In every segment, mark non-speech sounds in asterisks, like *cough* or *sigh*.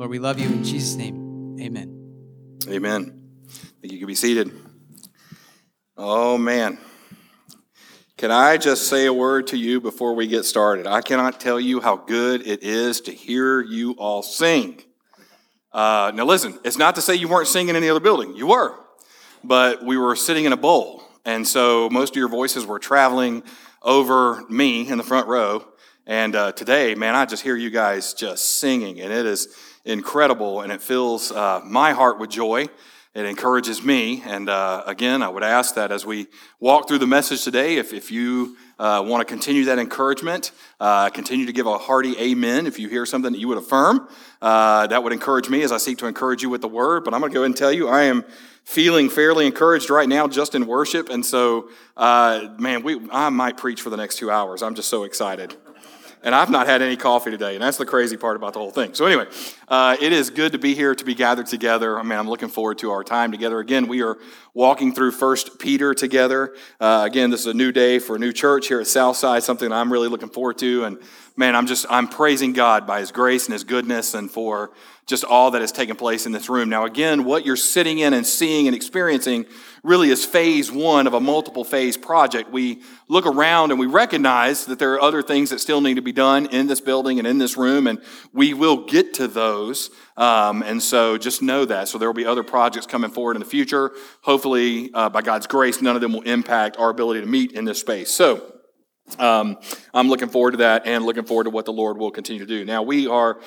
Lord, we love you in Jesus' name. Amen. Amen. You can be seated. Oh, man. Can I just say a word to you before we get started? I cannot tell you how good it is to hear you all sing. Uh, now, listen, it's not to say you weren't singing in the other building. You were. But we were sitting in a bowl. And so most of your voices were traveling over me in the front row. And uh, today, man, I just hear you guys just singing, and it is incredible, and it fills uh, my heart with joy. It encourages me. And uh, again, I would ask that as we walk through the message today, if, if you uh, want to continue that encouragement, uh, continue to give a hearty amen. If you hear something that you would affirm, uh, that would encourage me as I seek to encourage you with the word. But I'm going to go ahead and tell you, I am feeling fairly encouraged right now just in worship. And so, uh, man, we, I might preach for the next two hours. I'm just so excited and I've not had any coffee today, and that's the crazy part about the whole thing. So, anyway, uh, it is good to be here to be gathered together. I mean, I'm looking forward to our time together. Again, we are walking through First Peter together. Uh, again, this is a new day for a new church here at Southside, something I'm really looking forward to. And man, I'm just I'm praising God by His grace and His goodness, and for just all that has taken place in this room. Now, again, what you're sitting in and seeing and experiencing really is phase one of a multiple phase project. We look around and we recognize that there are other things that still need to be done in this building and in this room, and we will get to those. Um, and so just know that. So there will be other projects coming forward in the future. Hopefully, uh, by God's grace, none of them will impact our ability to meet in this space. So, um, I'm looking forward to that and looking forward to what the Lord will continue to do. Now, we are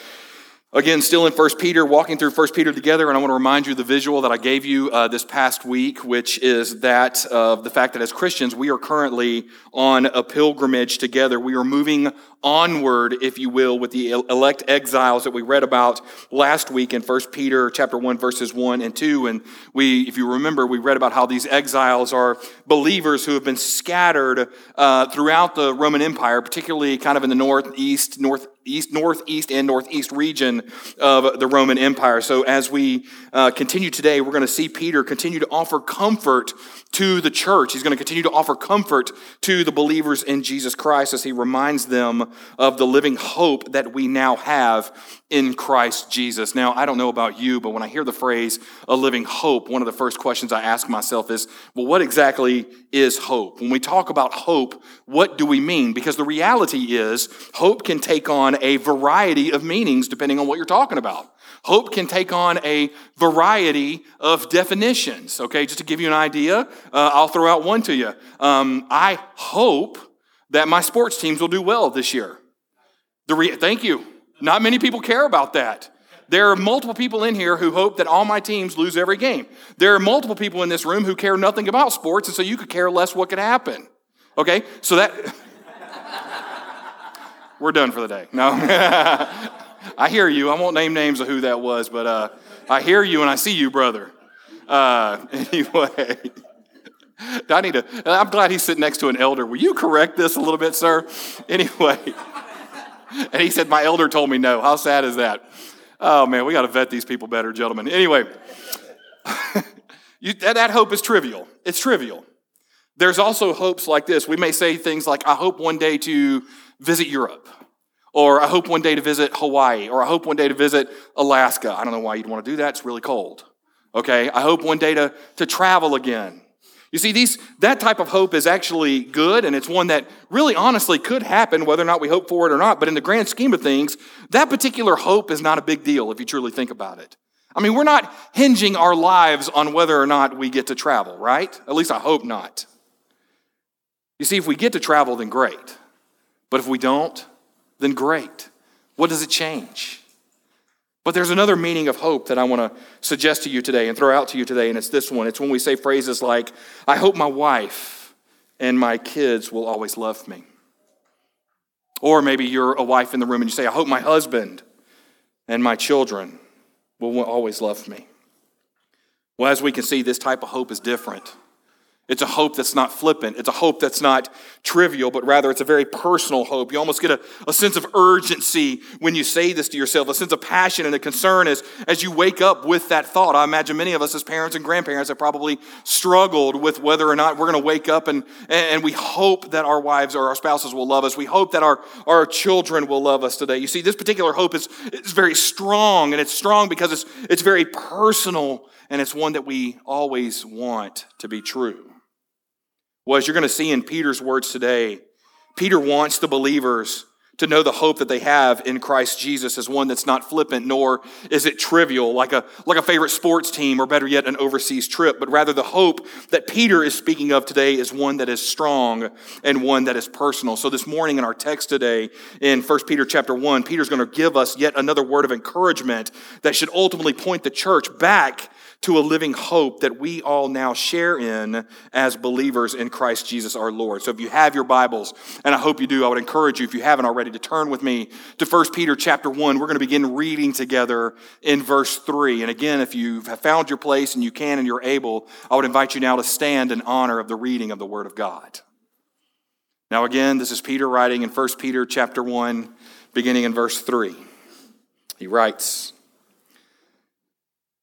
Again, still in 1 Peter, walking through 1 Peter together, and I want to remind you the visual that I gave you uh, this past week, which is that of the fact that as Christians, we are currently on a pilgrimage together. We are moving onward, if you will, with the elect exiles that we read about last week in 1 Peter chapter 1, verses 1 and 2. And we, if you remember, we read about how these exiles are believers who have been scattered uh, throughout the Roman Empire, particularly kind of in the northeast, northeast, northeast and northeast region of the Roman Empire. So as we uh, continue today, we're going to see Peter continue to offer comfort to the church. He's going to continue to offer comfort to the believers in Jesus Christ as he reminds them of the living hope that we now have in Christ Jesus. Now, I don't know about you, but when I hear the phrase a living hope, one of the first questions I ask myself is, well, what exactly is hope? When we talk about hope, what do we mean? Because the reality is, hope can take on a variety of meanings depending on what you're talking about. Hope can take on a variety of definitions. Okay, just to give you an idea, uh, I'll throw out one to you. Um, I hope that my sports teams will do well this year. The re- Thank you. Not many people care about that. There are multiple people in here who hope that all my teams lose every game. There are multiple people in this room who care nothing about sports, and so you could care less what could happen. Okay, so that. *laughs* We're done for the day. No. *laughs* I hear you. I won't name names of who that was, but uh, I hear you and I see you, brother. Uh, *laughs* anyway, I need to. I'm glad he's sitting next to an elder. Will you correct this a little bit, sir? Anyway, and he said, My elder told me no. How sad is that? Oh, man, we got to vet these people better, gentlemen. Anyway, *laughs* you, that, that hope is trivial. It's trivial. There's also hopes like this. We may say things like, I hope one day to visit Europe. Or I hope one day to visit Hawaii, or I hope one day to visit Alaska. I don't know why you'd want to do that, it's really cold. Okay, I hope one day to, to travel again. You see, these, that type of hope is actually good, and it's one that really honestly could happen whether or not we hope for it or not. But in the grand scheme of things, that particular hope is not a big deal if you truly think about it. I mean, we're not hinging our lives on whether or not we get to travel, right? At least I hope not. You see, if we get to travel, then great. But if we don't, then great. What does it change? But there's another meaning of hope that I want to suggest to you today and throw out to you today, and it's this one. It's when we say phrases like, I hope my wife and my kids will always love me. Or maybe you're a wife in the room and you say, I hope my husband and my children will always love me. Well, as we can see, this type of hope is different It's a hope that's not flippant. It's a hope that's not trivial, but rather it's a very personal hope. You almost get a, a sense of urgency when you say this to yourself, a sense of passion and a concern as, as you wake up with that thought. I imagine many of us as parents and grandparents have probably struggled with whether or not we're going to wake up and, and we hope that our wives or our spouses will love us. We hope that our, our children will love us today. You see, this particular hope is, is very strong, and it's strong because it's, it's very personal and it's one that we always want to be true. Well, as you're going to see in Peter's words today, Peter wants the believers to know the hope that they have in Christ Jesus as one that's not flippant, nor is it trivial, like a, like a favorite sports team, or better yet, an overseas trip, but rather the hope that Peter is speaking of today is one that is strong and one that is personal. So this morning in our text today, in 1 Peter chapter 1, Peter's going to give us yet another word of encouragement that should ultimately point the church back to a living hope that we all now share in as believers in Christ Jesus our Lord. So if you have your Bibles, and I hope you do, I would encourage you, if you haven't already, to turn with me to 1 Peter chapter 1. We're going to begin reading together in verse 3. And again, if you have found your place and you can and you're able, I would invite you now to stand in honor of the reading of the Word of God. Now again, this is Peter writing in 1 Peter chapter 1, beginning in verse 3. He writes,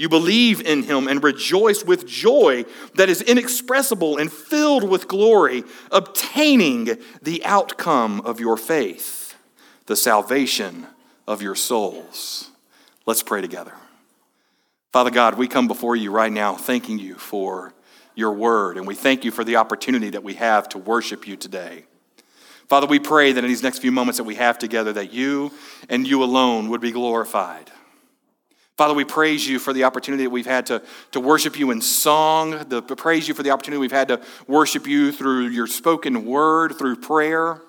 you believe in him and rejoice with joy that is inexpressible and filled with glory, obtaining the outcome of your faith, the salvation of your souls. Let's pray together. Father God, we come before you right now thanking you for your word, and we thank you for the opportunity that we have to worship you today. Father, we pray that in these next few moments that we have together, that you and you alone would be glorified. Father, we praise you for the opportunity that we've had to, to worship you in song, the, praise you for the opportunity we've had to worship you through your spoken word, through prayer.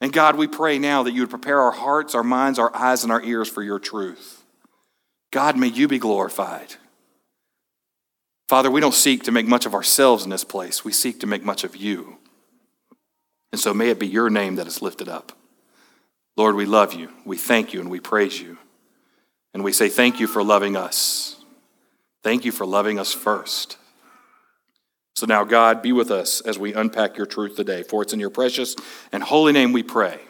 And God, we pray now that you would prepare our hearts, our minds, our eyes, and our ears for your truth. God, may you be glorified. Father, we don't seek to make much of ourselves in this place. We seek to make much of you. And so may it be your name that is lifted up. Lord, we love you. We thank you and we praise you. And we say, Thank you for loving us. Thank you for loving us first. So now, God, be with us as we unpack your truth today. For it's in your precious and holy name we pray.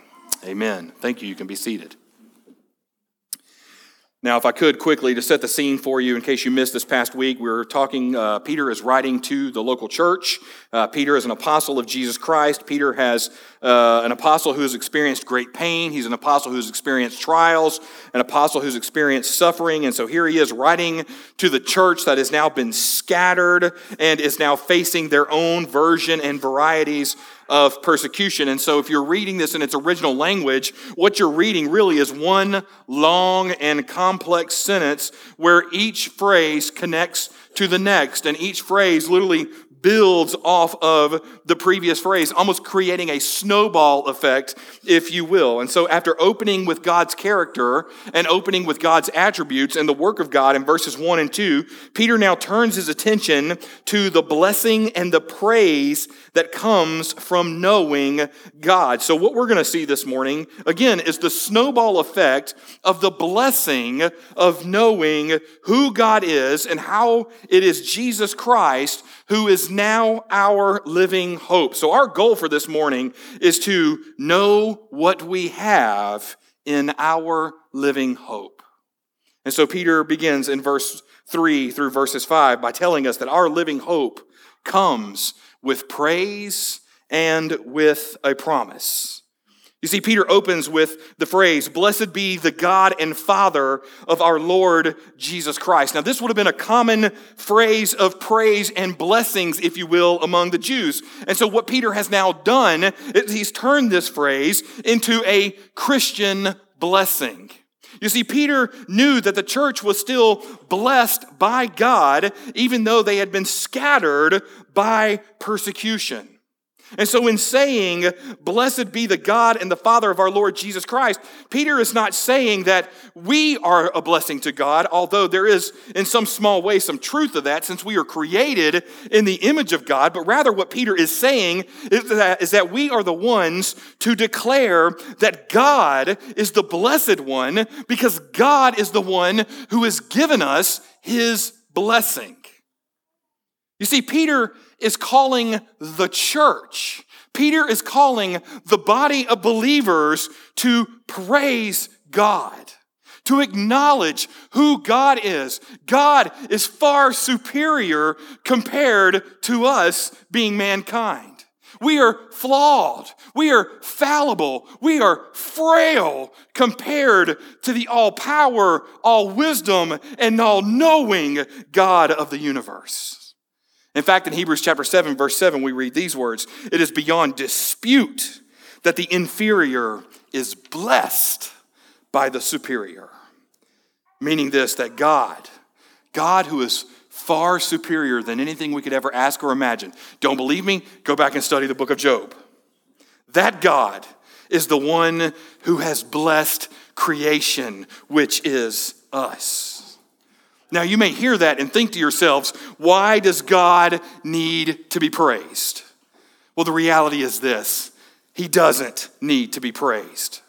Amen. Thank you. You can be seated. Now, if I could quickly to set the scene for you, in case you missed this past week, we were talking. Uh, Peter is writing to the local church. Uh, Peter is an apostle of Jesus Christ. Peter has uh, an apostle who has experienced great pain. He's an apostle who's experienced trials, an apostle who's experienced suffering. And so here he is writing to the church that has now been scattered and is now facing their own version and varieties of persecution. And so, if you're reading this in its original language, what you're reading really is one long and complex sentence where each phrase connects to the next, and each phrase literally builds off of the previous phrase, almost creating a snowball effect, if you will. And so, after opening with God's character and opening with God's attributes and the work of God in verses 1 and 2, Peter now turns his attention to the blessing and the praise that comes from knowing God. So, what we're going to see this morning, again, is the snowball effect of the blessing of knowing who God is and how it is Jesus Christ who is now our living hope. So, our goal for this morning is to know what we have in our living hope. And so, Peter begins in verse 3 through verses 5 by telling us that our living hope comes with praise and with a promise. You see, Peter opens with the phrase, Blessed be the God and Father of our Lord Jesus Christ. Now, this would have been a common phrase of praise and blessings, if you will, among the Jews. And so, what Peter has now done is he's turned this phrase into a Christian blessing. You see, Peter knew that the church was still blessed by God, even though they had been scattered by persecution. And so, in saying, Blessed be the God and the Father of our Lord Jesus Christ, Peter is not saying that we are a blessing to God, although there is, in some small way, some truth of that since we are created in the image of God. But rather, what Peter is saying is that, is that we are the ones to declare that God is the blessed one because God is the one who has given us his blessing. You see, Peter is calling the church. Peter is calling the body of believers to praise God, to acknowledge who God is. God is far superior compared to us being mankind. We are flawed. We are fallible. We are frail compared to the all power, all wisdom, and all knowing God of the universe. In fact, in Hebrews chapter 7, verse 7, we read these words It is beyond dispute that the inferior is blessed by the superior. Meaning this, that God, God who is far superior than anything we could ever ask or imagine. Don't believe me? Go back and study the book of Job. That God is the one who has blessed creation, which is us. Now, you may hear that and think to yourselves, why does God need to be praised? Well, the reality is this He doesn't need to be praised.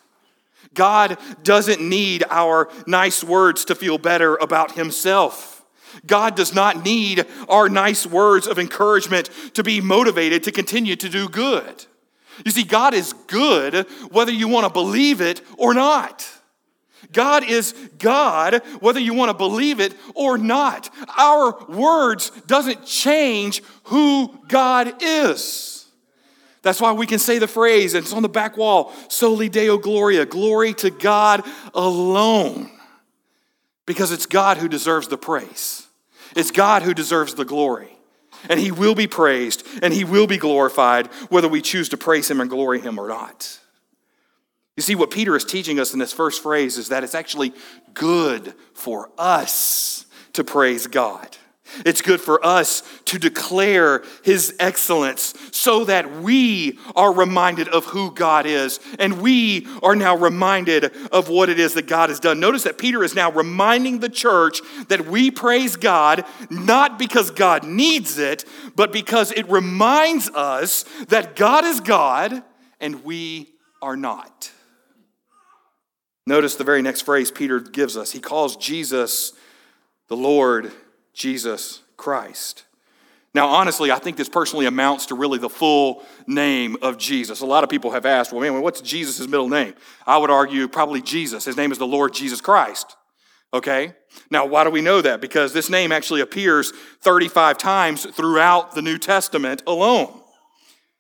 God doesn't need our nice words to feel better about Himself. God does not need our nice words of encouragement to be motivated to continue to do good. You see, God is good whether you want to believe it or not. God is God, whether you want to believe it or not. Our words doesn't change who God is. That's why we can say the phrase, and it's on the back wall, soli deo gloria, glory to God alone. Because it's God who deserves the praise. It's God who deserves the glory. And he will be praised and he will be glorified whether we choose to praise him and glory him or not. You see, what Peter is teaching us in this first phrase is that it's actually good for us to praise God. It's good for us to declare His excellence so that we are reminded of who God is and we are now reminded of what it is that God has done. Notice that Peter is now reminding the church that we praise God not because God needs it, but because it reminds us that God is God and we are not. Notice the very next phrase Peter gives us. He calls Jesus the Lord Jesus Christ. Now, honestly, I think this personally amounts to really the full name of Jesus. A lot of people have asked, well, man, what's Jesus' middle name? I would argue probably Jesus. His name is the Lord Jesus Christ. Okay? Now, why do we know that? Because this name actually appears 35 times throughout the New Testament alone.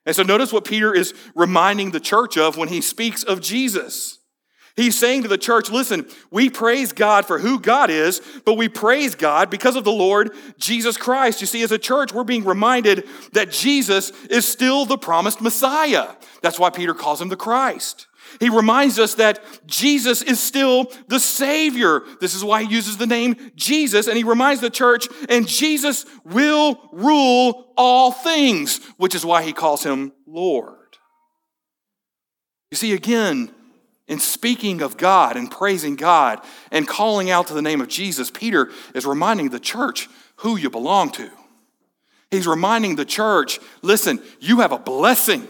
And so notice what Peter is reminding the church of when he speaks of Jesus. He's saying to the church, listen, we praise God for who God is, but we praise God because of the Lord Jesus Christ. You see, as a church, we're being reminded that Jesus is still the promised Messiah. That's why Peter calls him the Christ. He reminds us that Jesus is still the Savior. This is why he uses the name Jesus, and he reminds the church, and Jesus will rule all things, which is why he calls him Lord. You see, again, in speaking of God and praising God and calling out to the name of Jesus, Peter is reminding the church who you belong to. He's reminding the church listen, you have a blessing.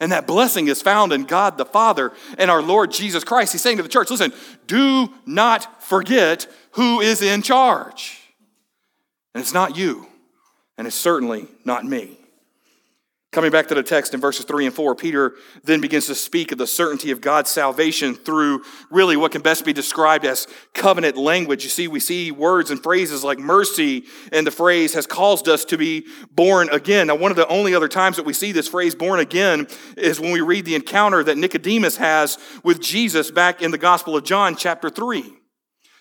And that blessing is found in God the Father and our Lord Jesus Christ. He's saying to the church, listen, do not forget who is in charge. And it's not you, and it's certainly not me. Coming back to the text in verses 3 and 4, Peter then begins to speak of the certainty of God's salvation through really what can best be described as covenant language. You see, we see words and phrases like mercy, and the phrase has caused us to be born again. Now, one of the only other times that we see this phrase born again is when we read the encounter that Nicodemus has with Jesus back in the Gospel of John, chapter 3.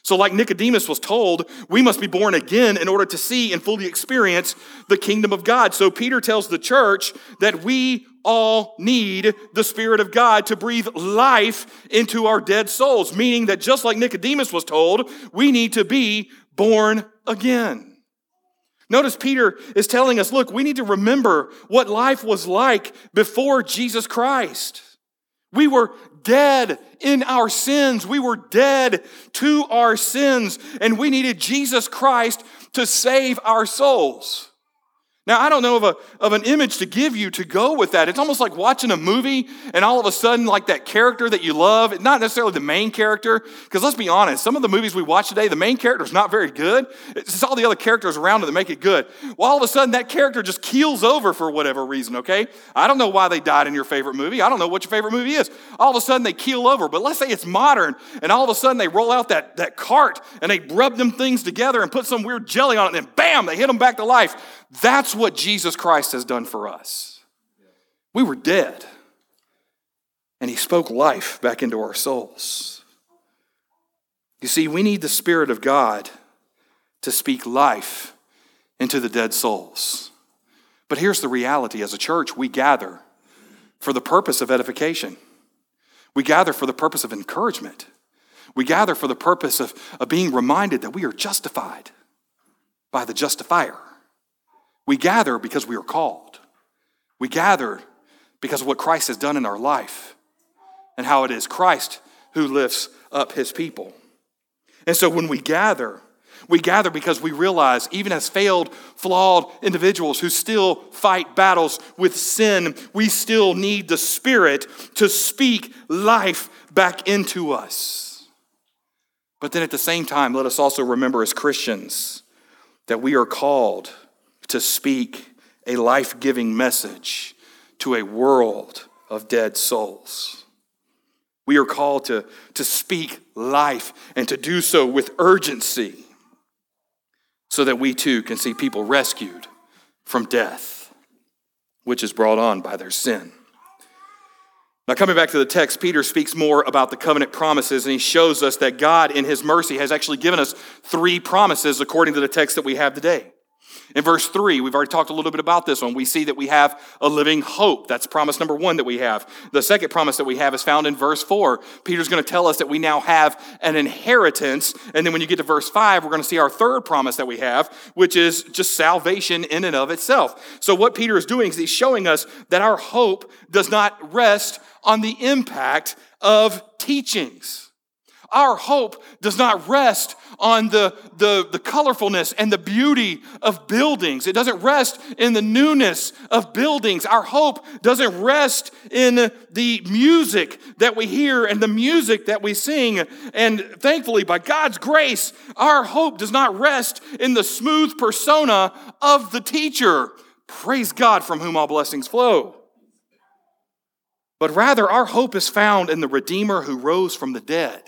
So, like Nicodemus was told, we must be born again in order to see and fully experience the kingdom of God. So, Peter tells the church that we all need the Spirit of God to breathe life into our dead souls, meaning that just like Nicodemus was told, we need to be born again. Notice Peter is telling us look, we need to remember what life was like before Jesus Christ. We were dead in our sins. We were dead to our sins, and we needed Jesus Christ to save our souls. Now, I don't know of, a, of an image to give you to go with that. It's almost like watching a movie and all of a sudden, like that character that you love, not necessarily the main character, because let's be honest, some of the movies we watch today, the main character is not very good. It's just all the other characters around it that make it good. Well, all of a sudden, that character just keels over for whatever reason, okay? I don't know why they died in your favorite movie. I don't know what your favorite movie is. All of a sudden, they keel over. But let's say it's modern, and all of a sudden, they roll out that, that cart and they rub them things together and put some weird jelly on it, and bam, they hit them back to life. That's what Jesus Christ has done for us. We were dead, and He spoke life back into our souls. You see, we need the Spirit of God to speak life into the dead souls. But here's the reality as a church, we gather for the purpose of edification, we gather for the purpose of encouragement, we gather for the purpose of, of being reminded that we are justified by the justifier. We gather because we are called. We gather because of what Christ has done in our life and how it is Christ who lifts up his people. And so when we gather, we gather because we realize, even as failed, flawed individuals who still fight battles with sin, we still need the Spirit to speak life back into us. But then at the same time, let us also remember as Christians that we are called to speak a life giving message to a world of dead souls. We are called to, to speak life and to do so with urgency so that we too can see people rescued from death, which is brought on by their sin. Now, coming back to the text, Peter speaks more about the covenant promises, and he shows us that God, in his mercy, has actually given us three promises according to the text that we have today. In verse 3, we've already talked a little bit about this one. We see that we have a living hope. That's promise number one that we have. The second promise that we have is found in verse 4. Peter's going to tell us that we now have an inheritance. And then when you get to verse 5, we're going to see our third promise that we have, which is just salvation in and of itself. So, what Peter is doing is he's showing us that our hope does not rest on the impact of teachings. Our hope does not rest on the, the, the colorfulness and the beauty of buildings. It doesn't rest in the newness of buildings. Our hope doesn't rest in the music that we hear and the music that we sing. And thankfully, by God's grace, our hope does not rest in the smooth persona of the teacher. Praise God from whom all blessings flow. But rather, our hope is found in the Redeemer who rose from the dead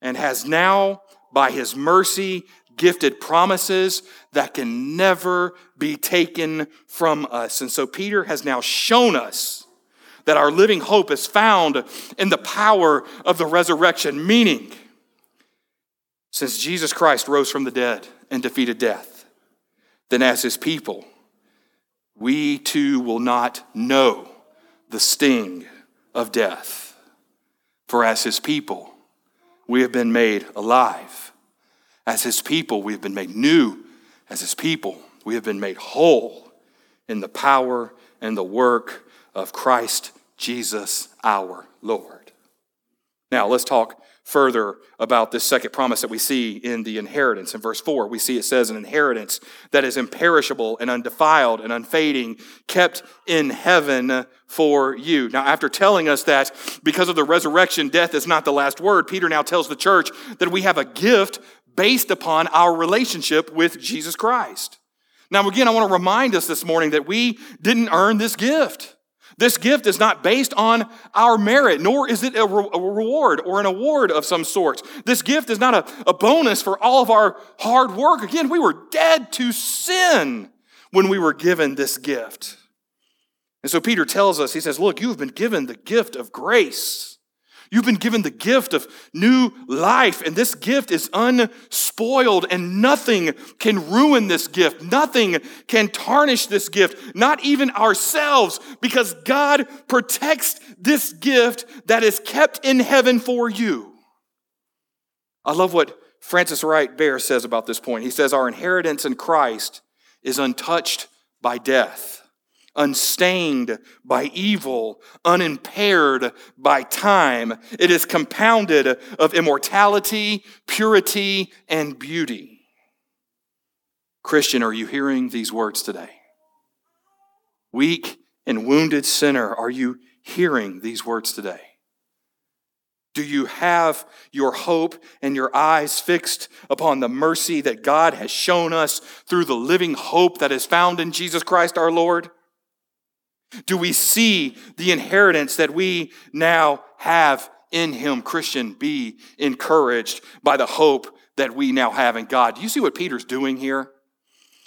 and has now, by his mercy, gifted promises that can never be taken from us. And so Peter has now shown us that our living hope is found in the power of the resurrection, meaning, since Jesus Christ rose from the dead and defeated death, then as his people, we too will not know the sting of death. For as his people, we have been made alive. As his people, we have been made new. As his people, we have been made whole in the power and the work of Christ Jesus our Lord. Now, let's talk further about this second promise that we see in the inheritance. In verse 4, we see it says an inheritance that is imperishable and undefiled and unfading, kept in heaven for you. Now, after telling us that because of the resurrection, death is not the last word, Peter now tells the church that we have a gift based upon our relationship with Jesus Christ. Now, again, I want to remind us this morning that we didn't earn this gift. This gift is not based on our merit, nor is it a, re- a reward or an award of some sort. This gift is not a, a bonus for all of our hard work. Again, we were dead to sin when we were given this gift. And so Peter tells us, he says, Look, you have been given the gift of grace. You've been given the gift of new life, and this gift is unspoiled, and nothing can ruin this gift. Nothing can tarnish this gift, not even ourselves, because God protects this gift that is kept in heaven for you. I love what Francis Wright Beare says about this point. He says, Our inheritance in Christ is untouched by death unstained by evil, unimpaired by time. It is compounded of immortality, purity, and beauty. Christian, are you hearing these words today? Weak and wounded sinner, are you hearing these words today? Do you have your hope and your eyes fixed upon the mercy that God has shown us through the living hope that is found in Jesus Christ our Lord? Do we see the inheritance that we now have in Him? Christian, be encouraged by the hope that we now have in God. Do you see what Peter's doing here?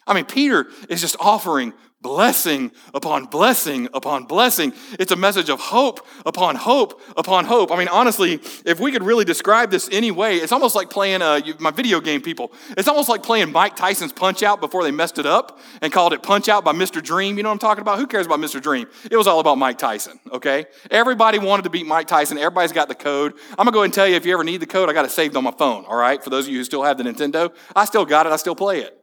I mean, Peter is just offering blessing upon blessing upon blessing. It's a message of hope upon hope upon hope. I mean, honestly, if we could really describe this any way, it's almost like playing uh, my video game people. It's almost like playing Mike Tyson's Punch Out before they messed it up and called it Punch Out by Mr. Dream. You know what I'm talking about? Who cares about Mr. Dream? It was all about Mike Tyson, okay? Everybody wanted to beat Mike Tyson. Everybody's got the code. I'm going to go ahead and tell you if you ever need the code, I got it saved on my phone, all right? For those of you who still have the Nintendo, I still got it. I still play it.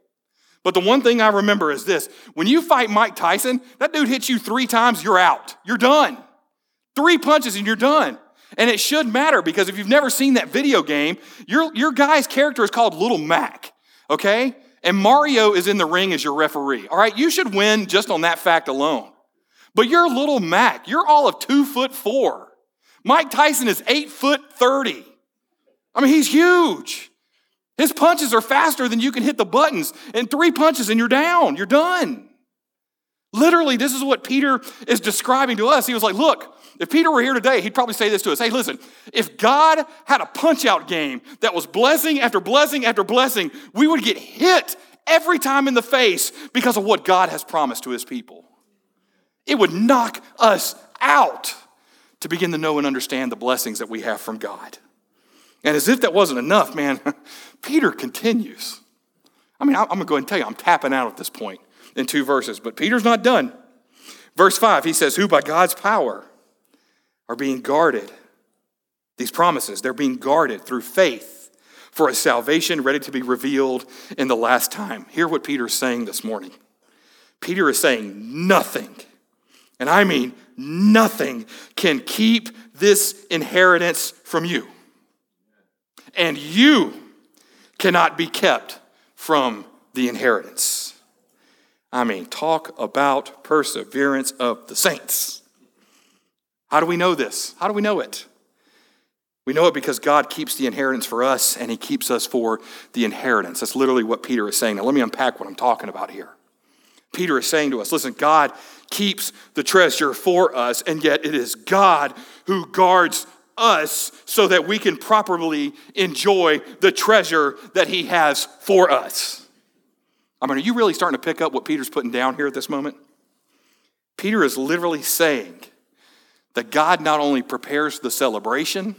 But the one thing I remember is this when you fight Mike Tyson, that dude hits you three times, you're out. You're done. Three punches and you're done. And it should matter because if you've never seen that video game, your, your guy's character is called Little Mac, okay? And Mario is in the ring as your referee, all right? You should win just on that fact alone. But you're Little Mac. You're all of two foot four. Mike Tyson is eight foot 30. I mean, he's huge. His punches are faster than you can hit the buttons. And three punches and you're down. You're done. Literally, this is what Peter is describing to us. He was like, Look, if Peter were here today, he'd probably say this to us Hey, listen, if God had a punch out game that was blessing after blessing after blessing, we would get hit every time in the face because of what God has promised to his people. It would knock us out to begin to know and understand the blessings that we have from God. And as if that wasn't enough, man, *laughs* Peter continues. I mean, I'm going to go ahead and tell you, I'm tapping out at this point in two verses, but Peter's not done. Verse 5, he says, Who by God's power are being guarded. These promises, they're being guarded through faith for a salvation ready to be revealed in the last time. Hear what Peter's saying this morning. Peter is saying, Nothing, and I mean nothing, can keep this inheritance from you and you cannot be kept from the inheritance. I mean, talk about perseverance of the saints. How do we know this? How do we know it? We know it because God keeps the inheritance for us and He keeps us for the inheritance. That's literally what Peter is saying. Now, let me unpack what I'm talking about here. Peter is saying to us listen, God keeps the treasure for us, and yet it is God who guards us so that we can properly enjoy the treasure that He has for us. I mean, are you really starting to pick up what Peter's putting down here at this moment? Peter is literally saying that God not only prepares the celebration,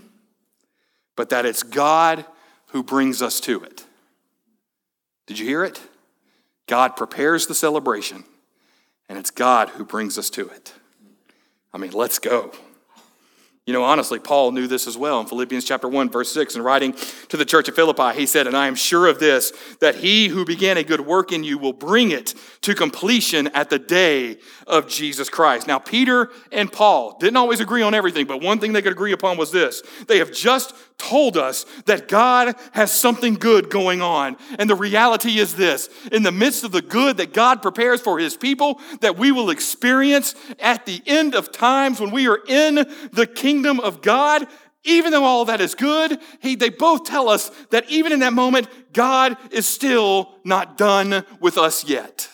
but that it's God who brings us to it. Did you hear it? God prepares the celebration, and it's God who brings us to it. I mean, let's go. You know, honestly, Paul knew this as well in Philippians chapter 1, verse 6. In writing to the church of Philippi, he said, And I am sure of this, that he who began a good work in you will bring it to completion at the day of Jesus Christ. Now, Peter and Paul didn't always agree on everything, but one thing they could agree upon was this they have just told us that God has something good going on. And the reality is this in the midst of the good that God prepares for his people, that we will experience at the end of times when we are in the kingdom of God, even though all that is good, he, they both tell us that even in that moment, God is still not done with us yet.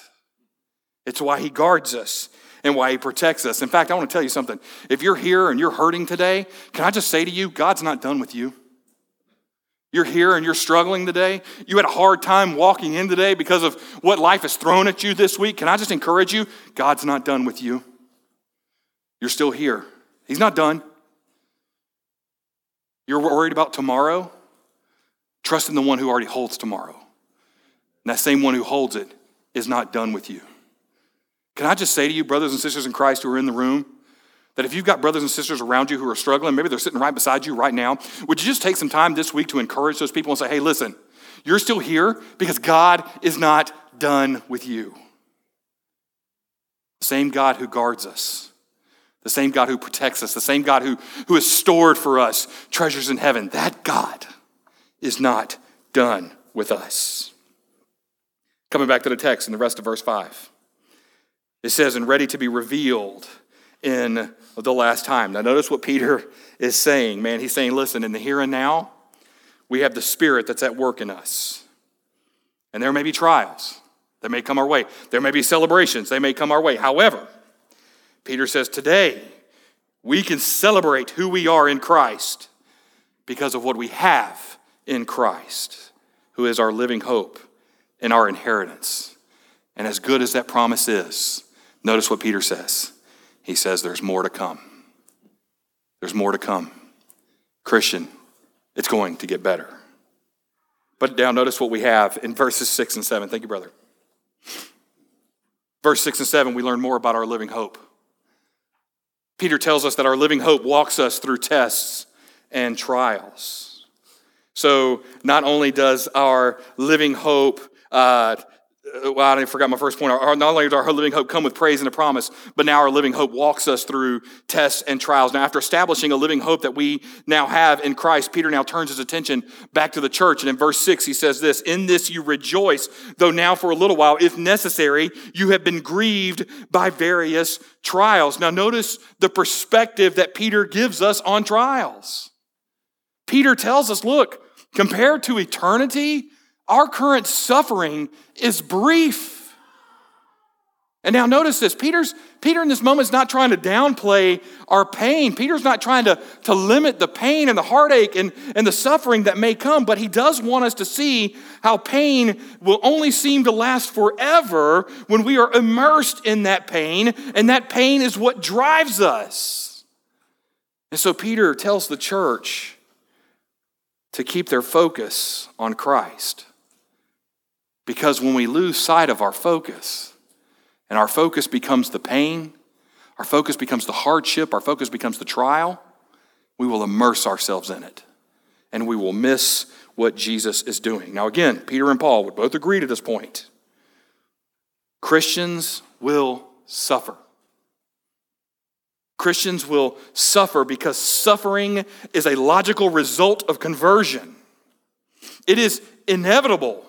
It's why He guards us and why He protects us. In fact, I want to tell you something. If you're here and you're hurting today, can I just say to you, God's not done with you. You're here and you're struggling today. You had a hard time walking in today because of what life has thrown at you this week. Can I just encourage you? God's not done with you. You're still here. He's not done. You're worried about tomorrow? Trust in the one who already holds tomorrow. And that same one who holds it is not done with you. Can I just say to you, brothers and sisters in Christ who are in the room, that if you've got brothers and sisters around you who are struggling, maybe they're sitting right beside you right now, would you just take some time this week to encourage those people and say, hey, listen, you're still here because God is not done with you. The same God who guards us, the same God who protects us, the same God who, who has stored for us treasures in heaven, that God is not done with us. Coming back to the text in the rest of verse 5. It says, and ready to be revealed in the last time. Now, notice what Peter is saying, man. He's saying, listen, in the here and now, we have the Spirit that's at work in us. And there may be trials that may come our way, there may be celebrations, they may come our way. However, Peter says, today, we can celebrate who we are in Christ because of what we have in Christ, who is our living hope and our inheritance. And as good as that promise is, Notice what Peter says. He says, There's more to come. There's more to come. Christian, it's going to get better. But now notice what we have in verses 6 and 7. Thank you, brother. Verse 6 and 7, we learn more about our living hope. Peter tells us that our living hope walks us through tests and trials. So not only does our living hope uh, Uh, well, I forgot my first point. Our, not only does our living hope come with praise and a promise, but now our living hope walks us through tests and trials. Now, after establishing a living hope that we now have in Christ, Peter now turns his attention back to the church. And in verse 6, he says this In this you rejoice, though now for a little while, if necessary, you have been grieved by various trials. Now, notice the perspective that Peter gives us on trials. Peter tells us, look, compared to eternity, our current suffering is brief. And now notice this. Peter's, Peter in this moment is not trying to downplay our pain. Peter's not trying to, to limit the pain and the heartache and, and the suffering that may come, but he does want us to see how pain will only seem to last forever when we are immersed in that pain, and that pain is what drives us. And so Peter tells the church to keep their focus on Christ. Because when we lose sight of our focus, and our focus becomes the pain, our focus becomes the hardship, our focus becomes the trial, we will immerse ourselves in it. And we will miss what Jesus is doing. Now, again, Peter and Paul would both agree to this point. Christians will suffer. Christians will suffer because suffering is a logical result of conversion. It is inevitable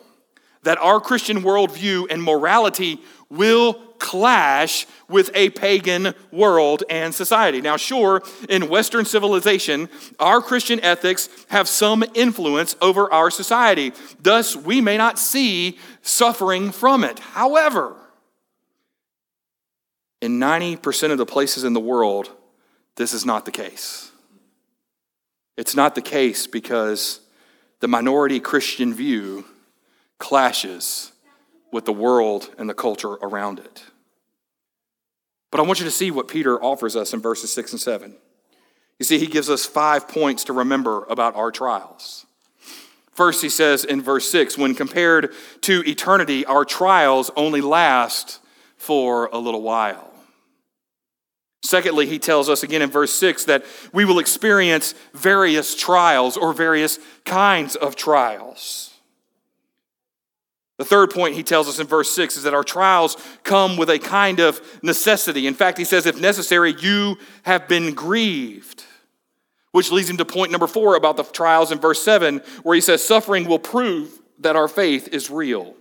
that our Christian worldview and morality will clash with a pagan world and society. Now, sure, in Western civilization, our Christian ethics have some influence over our society. Thus, we may not see suffering from it. However, in 90% of the places in the world, this is not the case. It's not the case because the minority Christian view clashes with the world and the culture around it. But I want you to see what Peter offers us in verses 6 and 7. You see, he gives us five points to remember about our trials. First, he says in verse 6 when compared to eternity, our trials only last for a little while. Secondly, he tells us again in verse 6 that we will experience various trials or various kinds of trials. The third point he tells us in verse 6 is that our trials come with a kind of necessity. In fact, he says, if necessary, you have been grieved. Which leads him to point number four about the trials in verse 7, where he says, suffering will prove that our faith is real.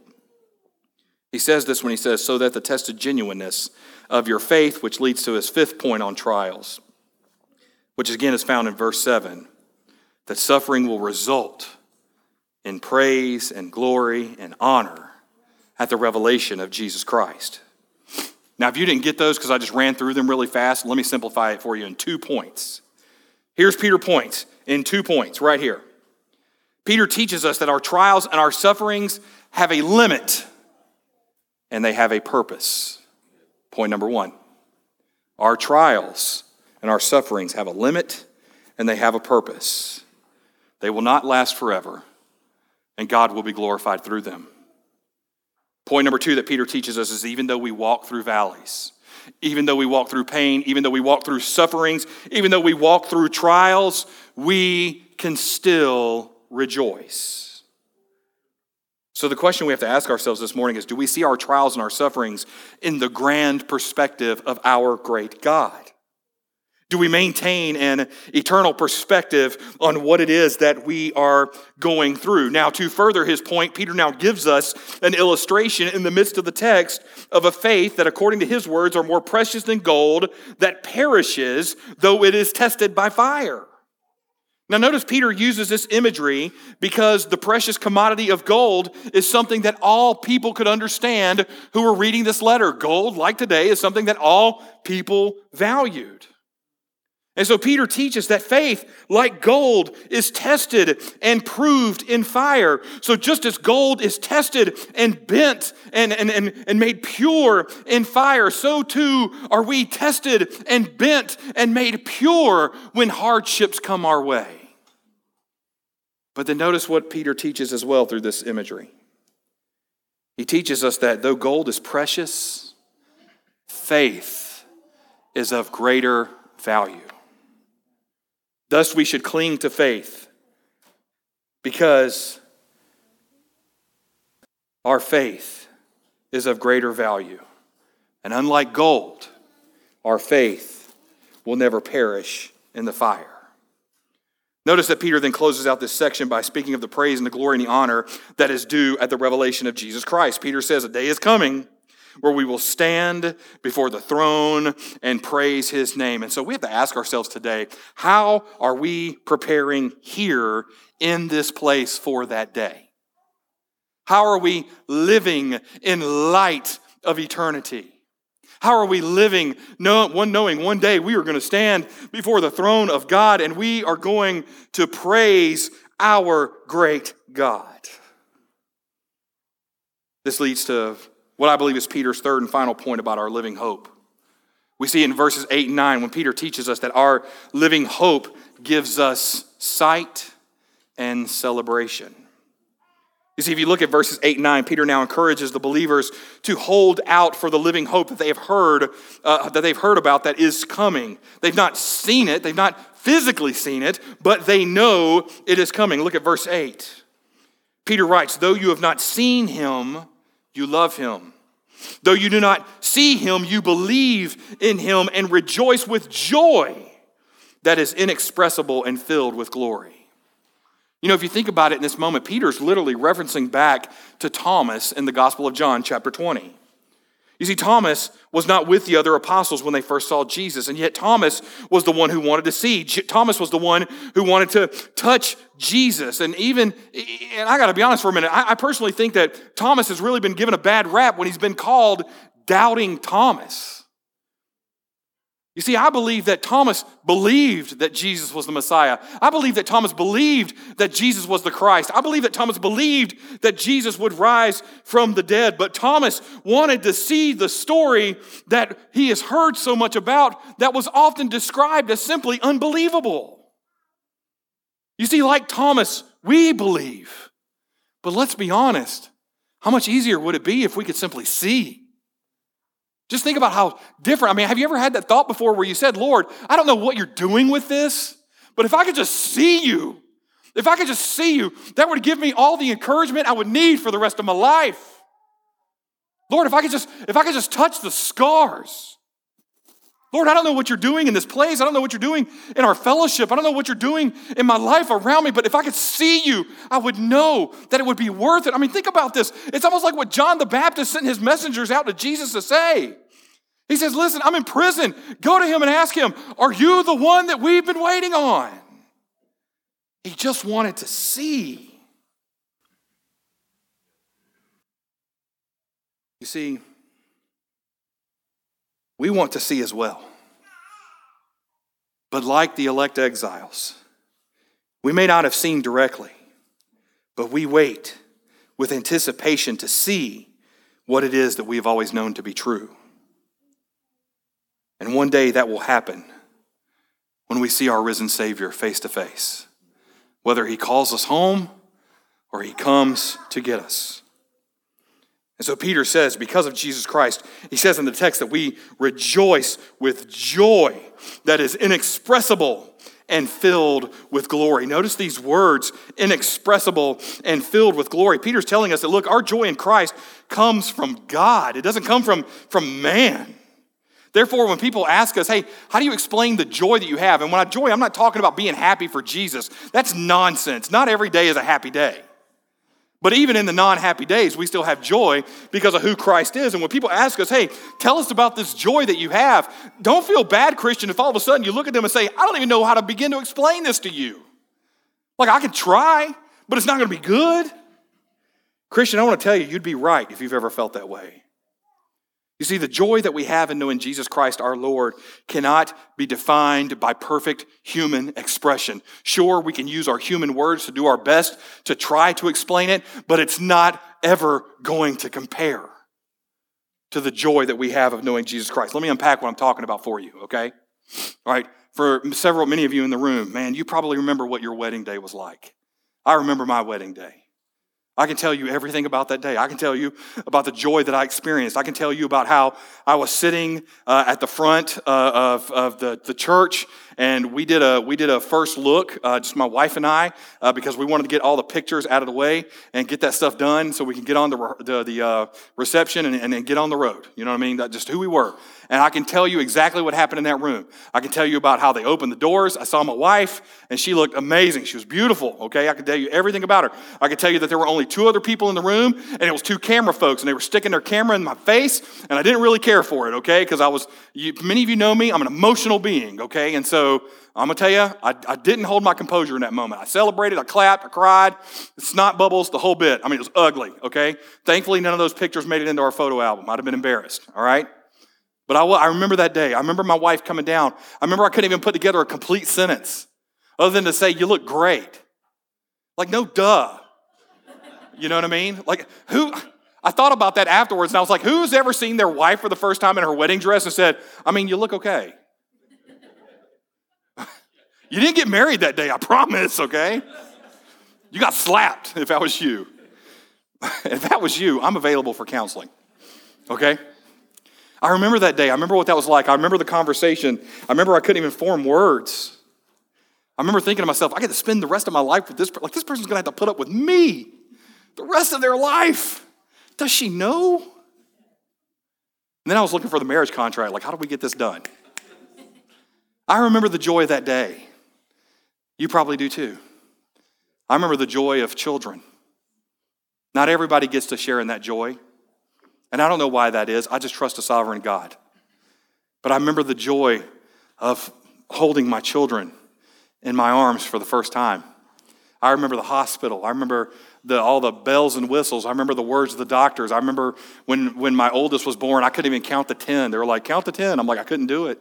He says this when he says, so that the tested genuineness of your faith, which leads to his fifth point on trials, which again is found in verse 7, that suffering will result in praise and glory and honor at the revelation of Jesus Christ. Now, if you didn't get those because I just ran through them really fast, let me simplify it for you in two points. Here's Peter points in two points right here. Peter teaches us that our trials and our sufferings have a limit and they have a purpose. Point number one our trials and our sufferings have a limit and they have a purpose. They will not last forever, and God will be glorified through them. Point number two that Peter teaches us is even though we walk through valleys, even though we walk through pain, even though we walk through sufferings, even though we walk through trials, we can still rejoice. So, the question we have to ask ourselves this morning is do we see our trials and our sufferings in the grand perspective of our great God? Do we maintain an eternal perspective on what it is that we are going through? Now, to further his point, Peter now gives us an illustration in the midst of the text of a faith that, according to his words, are more precious than gold that perishes, though it is tested by fire. Now, notice Peter uses this imagery because the precious commodity of gold is something that all people could understand who were reading this letter. Gold, like today, is something that all people valued. And so Peter teaches that faith, like gold, is tested and proved in fire. So just as gold is tested and bent and, and, and, and made pure in fire, so too are we tested and bent and made pure when hardships come our way. But then notice what Peter teaches as well through this imagery. He teaches us that though gold is precious, faith is of greater value. Thus, we should cling to faith because our faith is of greater value. And unlike gold, our faith will never perish in the fire. Notice that Peter then closes out this section by speaking of the praise and the glory and the honor that is due at the revelation of Jesus Christ. Peter says, A day is coming where we will stand before the throne and praise his name. And so we have to ask ourselves today how are we preparing here in this place for that day? How are we living in light of eternity? How are we living one knowing one day we are going to stand before the throne of God and we are going to praise our great God? This leads to what I believe is Peter's third and final point about our living hope. We see in verses 8 and 9 when Peter teaches us that our living hope gives us sight and celebration. You see, if you look at verses 8 and 9, Peter now encourages the believers to hold out for the living hope that they have heard, uh, that they've heard about that is coming. They've not seen it, they've not physically seen it, but they know it is coming. Look at verse 8. Peter writes, Though you have not seen him, you love him. Though you do not see him, you believe in him and rejoice with joy that is inexpressible and filled with glory. You know, if you think about it in this moment, Peter's literally referencing back to Thomas in the Gospel of John, chapter 20. You see, Thomas was not with the other apostles when they first saw Jesus, and yet Thomas was the one who wanted to see. Thomas was the one who wanted to touch Jesus. And even, and I got to be honest for a minute, I personally think that Thomas has really been given a bad rap when he's been called Doubting Thomas. You see, I believe that Thomas believed that Jesus was the Messiah. I believe that Thomas believed that Jesus was the Christ. I believe that Thomas believed that Jesus would rise from the dead. But Thomas wanted to see the story that he has heard so much about that was often described as simply unbelievable. You see, like Thomas, we believe. But let's be honest, how much easier would it be if we could simply see? Just think about how different. I mean, have you ever had that thought before where you said, Lord, I don't know what you're doing with this, but if I could just see you, if I could just see you, that would give me all the encouragement I would need for the rest of my life. Lord, if I could just, if I could just touch the scars. Lord, I don't know what you're doing in this place. I don't know what you're doing in our fellowship. I don't know what you're doing in my life around me, but if I could see you, I would know that it would be worth it. I mean, think about this. It's almost like what John the Baptist sent his messengers out to Jesus to say. He says, Listen, I'm in prison. Go to him and ask him, Are you the one that we've been waiting on? He just wanted to see. You see, we want to see as well. But like the elect exiles, we may not have seen directly, but we wait with anticipation to see what it is that we have always known to be true. And one day that will happen when we see our risen Savior face to face, whether he calls us home or he comes to get us. And so Peter says, because of Jesus Christ, he says in the text that we rejoice with joy that is inexpressible and filled with glory. Notice these words, inexpressible and filled with glory. Peter's telling us that, look, our joy in Christ comes from God, it doesn't come from, from man. Therefore, when people ask us, hey, how do you explain the joy that you have? And when I joy, I'm not talking about being happy for Jesus. That's nonsense. Not every day is a happy day. But even in the non happy days, we still have joy because of who Christ is. And when people ask us, hey, tell us about this joy that you have, don't feel bad, Christian, if all of a sudden you look at them and say, I don't even know how to begin to explain this to you. Like, I can try, but it's not going to be good. Christian, I want to tell you, you'd be right if you've ever felt that way. You see, the joy that we have in knowing Jesus Christ our Lord cannot be defined by perfect human expression. Sure, we can use our human words to do our best to try to explain it, but it's not ever going to compare to the joy that we have of knowing Jesus Christ. Let me unpack what I'm talking about for you, okay? All right, for several, many of you in the room, man, you probably remember what your wedding day was like. I remember my wedding day. I can tell you everything about that day. I can tell you about the joy that I experienced. I can tell you about how I was sitting uh, at the front uh, of, of the, the church and we did a we did a first look, uh, just my wife and I, uh, because we wanted to get all the pictures out of the way and get that stuff done so we can get on the the, the uh, reception and, and, get on the road. You know what I mean? That just who we were. And I can tell you exactly what happened in that room. I can tell you about how they opened the doors. I saw my wife, and she looked amazing. She was beautiful. Okay, I can tell you everything about her. I can tell you that there were only two other people in the room, and it was two camera folks, and they were sticking their camera in my face, and I didn't really care for it. Okay, because I was. You, many of you know me. I'm an emotional being. Okay, and so I'm gonna tell you, I, I, didn't hold my composure in that moment. I celebrated, I clapped, I cried, snot bubbles, the whole bit. I mean, it was ugly, okay? Thankfully, none of those pictures made it into our photo album. I'd have been embarrassed, all right? But I, I remember that day. I remember my wife coming down. I remember I couldn't even put together a complete sentence other than to say, You look great. Like, no duh. You know what I mean? Like, who? I thought about that afterwards and I was like, Who's ever seen their wife for the first time in her wedding dress and said, I mean, you look okay? You didn't get married that day, I promise, okay? You got slapped if that was you. *laughs* if that was you, I'm available for counseling, okay? I remember that day. I remember what that was like. I remember the conversation. I remember I couldn't even form words. I remember thinking to myself, I get to spend the rest of my life with this person. Like, this person's gonna have to put up with me the rest of their life. Does she know? And then I was looking for the marriage contract. Like, how do we get this done? I remember the joy of that day. You probably do too. I remember the joy of children. Not everybody gets to share in that joy. And I don't know why that is. I just trust a sovereign God. But I remember the joy of holding my children in my arms for the first time. I remember the hospital. I remember the, all the bells and whistles. I remember the words of the doctors. I remember when, when my oldest was born, I couldn't even count the 10. They were like, Count the 10. I'm like, I couldn't do it.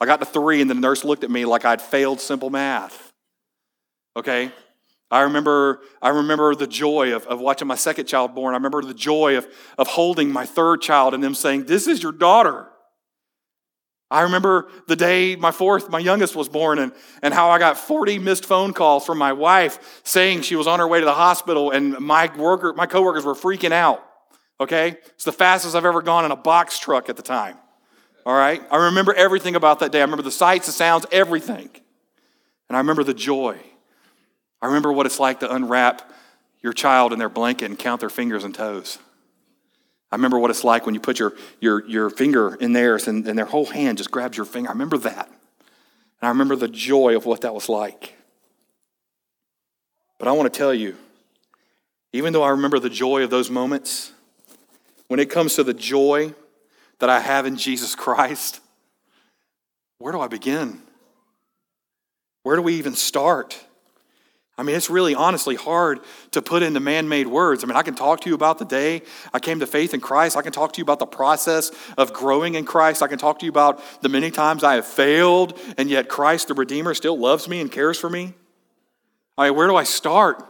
I got to three, and the nurse looked at me like I'd failed simple math okay? I remember, I remember the joy of, of watching my second child born. I remember the joy of, of holding my third child and them saying, This is your daughter. I remember the day my fourth, my youngest was born, and, and how I got 40 missed phone calls from my wife saying she was on her way to the hospital, and my worker, my coworkers were freaking out. Okay? It's the fastest I've ever gone in a box truck at the time. All right? I remember everything about that day. I remember the sights, the sounds, everything. And I remember the joy. I remember what it's like to unwrap your child in their blanket and count their fingers and toes. I remember what it's like when you put your, your, your finger in theirs and, and their whole hand just grabs your finger. I remember that. And I remember the joy of what that was like. But I want to tell you, even though I remember the joy of those moments, when it comes to the joy that I have in Jesus Christ, where do I begin? Where do we even start? I mean, it's really honestly hard to put into man made words. I mean, I can talk to you about the day I came to faith in Christ. I can talk to you about the process of growing in Christ. I can talk to you about the many times I have failed, and yet Christ, the Redeemer, still loves me and cares for me. I mean, where do I start?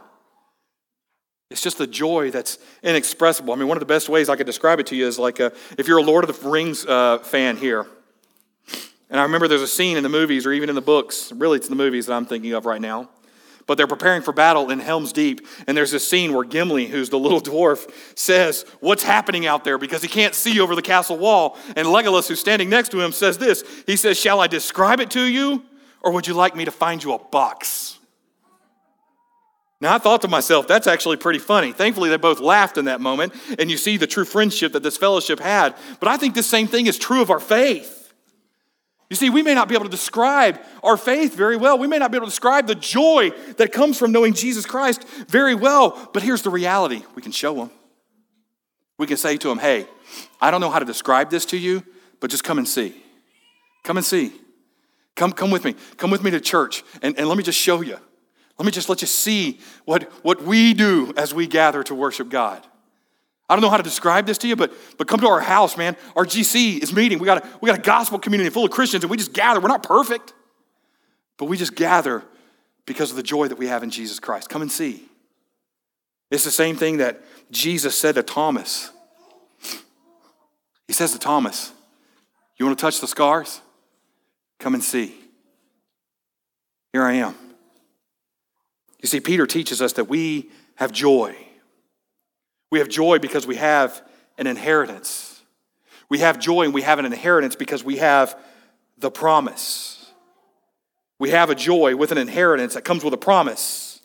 It's just the joy that's inexpressible. I mean, one of the best ways I could describe it to you is like a, if you're a Lord of the Rings uh, fan here, and I remember there's a scene in the movies or even in the books, really it's the movies that I'm thinking of right now, but they're preparing for battle in Helm's Deep. And there's this scene where Gimli, who's the little *laughs* dwarf, says, What's happening out there? Because he can't see over the castle wall. And Legolas, who's standing next to him, says this He says, Shall I describe it to you, or would you like me to find you a box? Now, I thought to myself, that's actually pretty funny. Thankfully, they both laughed in that moment, and you see the true friendship that this fellowship had. But I think the same thing is true of our faith. You see, we may not be able to describe our faith very well. We may not be able to describe the joy that comes from knowing Jesus Christ very well. But here's the reality we can show them. We can say to them, hey, I don't know how to describe this to you, but just come and see. Come and see. Come, come with me. Come with me to church, and, and let me just show you. Let me just let you see what, what we do as we gather to worship God. I don't know how to describe this to you, but, but come to our house, man. Our GC is meeting. We got, a, we got a gospel community full of Christians, and we just gather. We're not perfect, but we just gather because of the joy that we have in Jesus Christ. Come and see. It's the same thing that Jesus said to Thomas. He says to Thomas, You want to touch the scars? Come and see. Here I am. You see, Peter teaches us that we have joy we have joy because we have an inheritance. We have joy and we have an inheritance because we have the promise. We have a joy with an inheritance that comes with a promise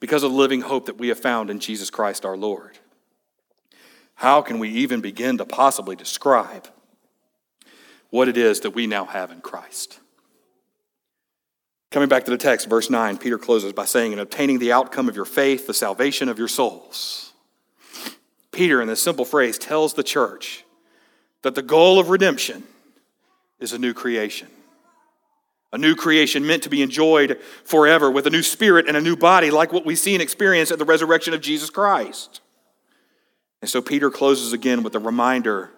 because of the living hope that we have found in Jesus Christ our Lord. How can we even begin to possibly describe what it is that we now have in Christ? Coming back to the text, verse 9, Peter closes by saying, In obtaining the outcome of your faith, the salvation of your souls. Peter, in this simple phrase, tells the church that the goal of redemption is a new creation. A new creation meant to be enjoyed forever with a new spirit and a new body, like what we see and experience at the resurrection of Jesus Christ. And so Peter closes again with a reminder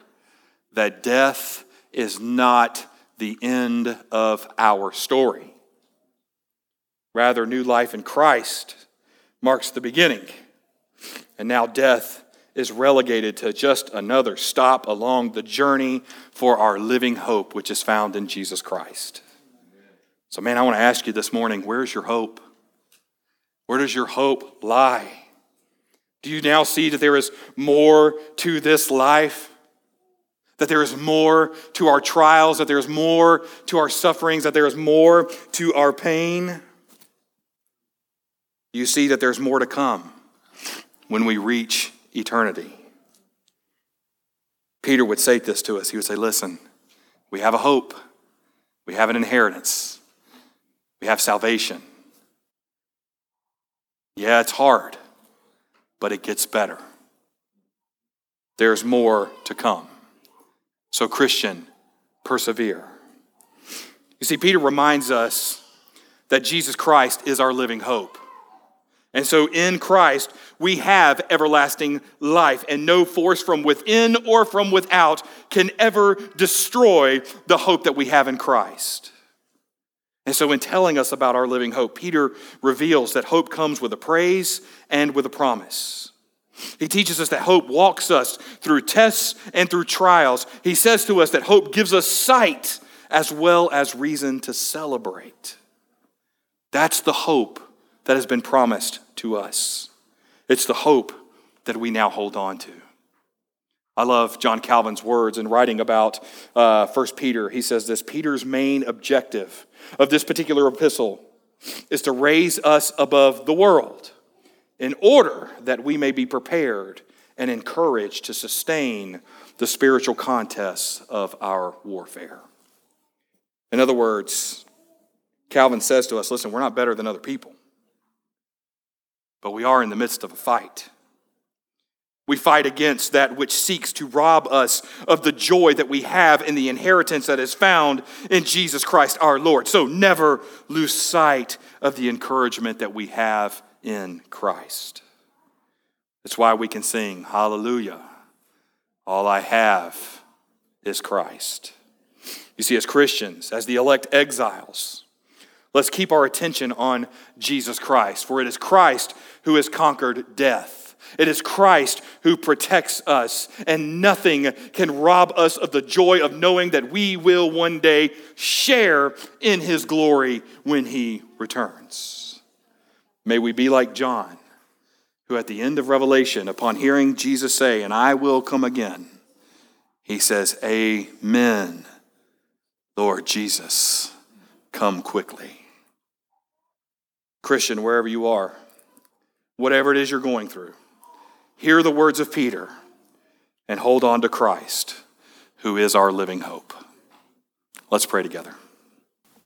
that death is not the end of our story. Rather, new life in Christ marks the beginning. And now death is relegated to just another stop along the journey for our living hope, which is found in Jesus Christ. So, man, I want to ask you this morning where's your hope? Where does your hope lie? Do you now see that there is more to this life? That there is more to our trials, that there is more to our sufferings, that there is more to our pain? You see that there's more to come when we reach eternity. Peter would say this to us. He would say, Listen, we have a hope, we have an inheritance, we have salvation. Yeah, it's hard, but it gets better. There's more to come. So, Christian, persevere. You see, Peter reminds us that Jesus Christ is our living hope. And so in Christ, we have everlasting life, and no force from within or from without can ever destroy the hope that we have in Christ. And so, in telling us about our living hope, Peter reveals that hope comes with a praise and with a promise. He teaches us that hope walks us through tests and through trials. He says to us that hope gives us sight as well as reason to celebrate. That's the hope that has been promised to us. It's the hope that we now hold on to. I love John Calvin's words in writing about uh, 1 Peter. He says this Peter's main objective of this particular epistle is to raise us above the world in order that we may be prepared and encouraged to sustain the spiritual contests of our warfare. In other words, Calvin says to us listen, we're not better than other people but we are in the midst of a fight. We fight against that which seeks to rob us of the joy that we have in the inheritance that is found in Jesus Christ our Lord. So never lose sight of the encouragement that we have in Christ. That's why we can sing, Hallelujah. All I have is Christ. You see, as Christians, as the elect exiles, let's keep our attention on Jesus Christ, for it is Christ who has conquered death. It is Christ who protects us, and nothing can rob us of the joy of knowing that we will one day share in his glory when he returns. May we be like John, who at the end of Revelation, upon hearing Jesus say, And I will come again, he says, Amen, Lord Jesus, come quickly. Christian, wherever you are, whatever it is you're going through, hear the words of Peter and hold on to Christ, who is our living hope. Let's pray together.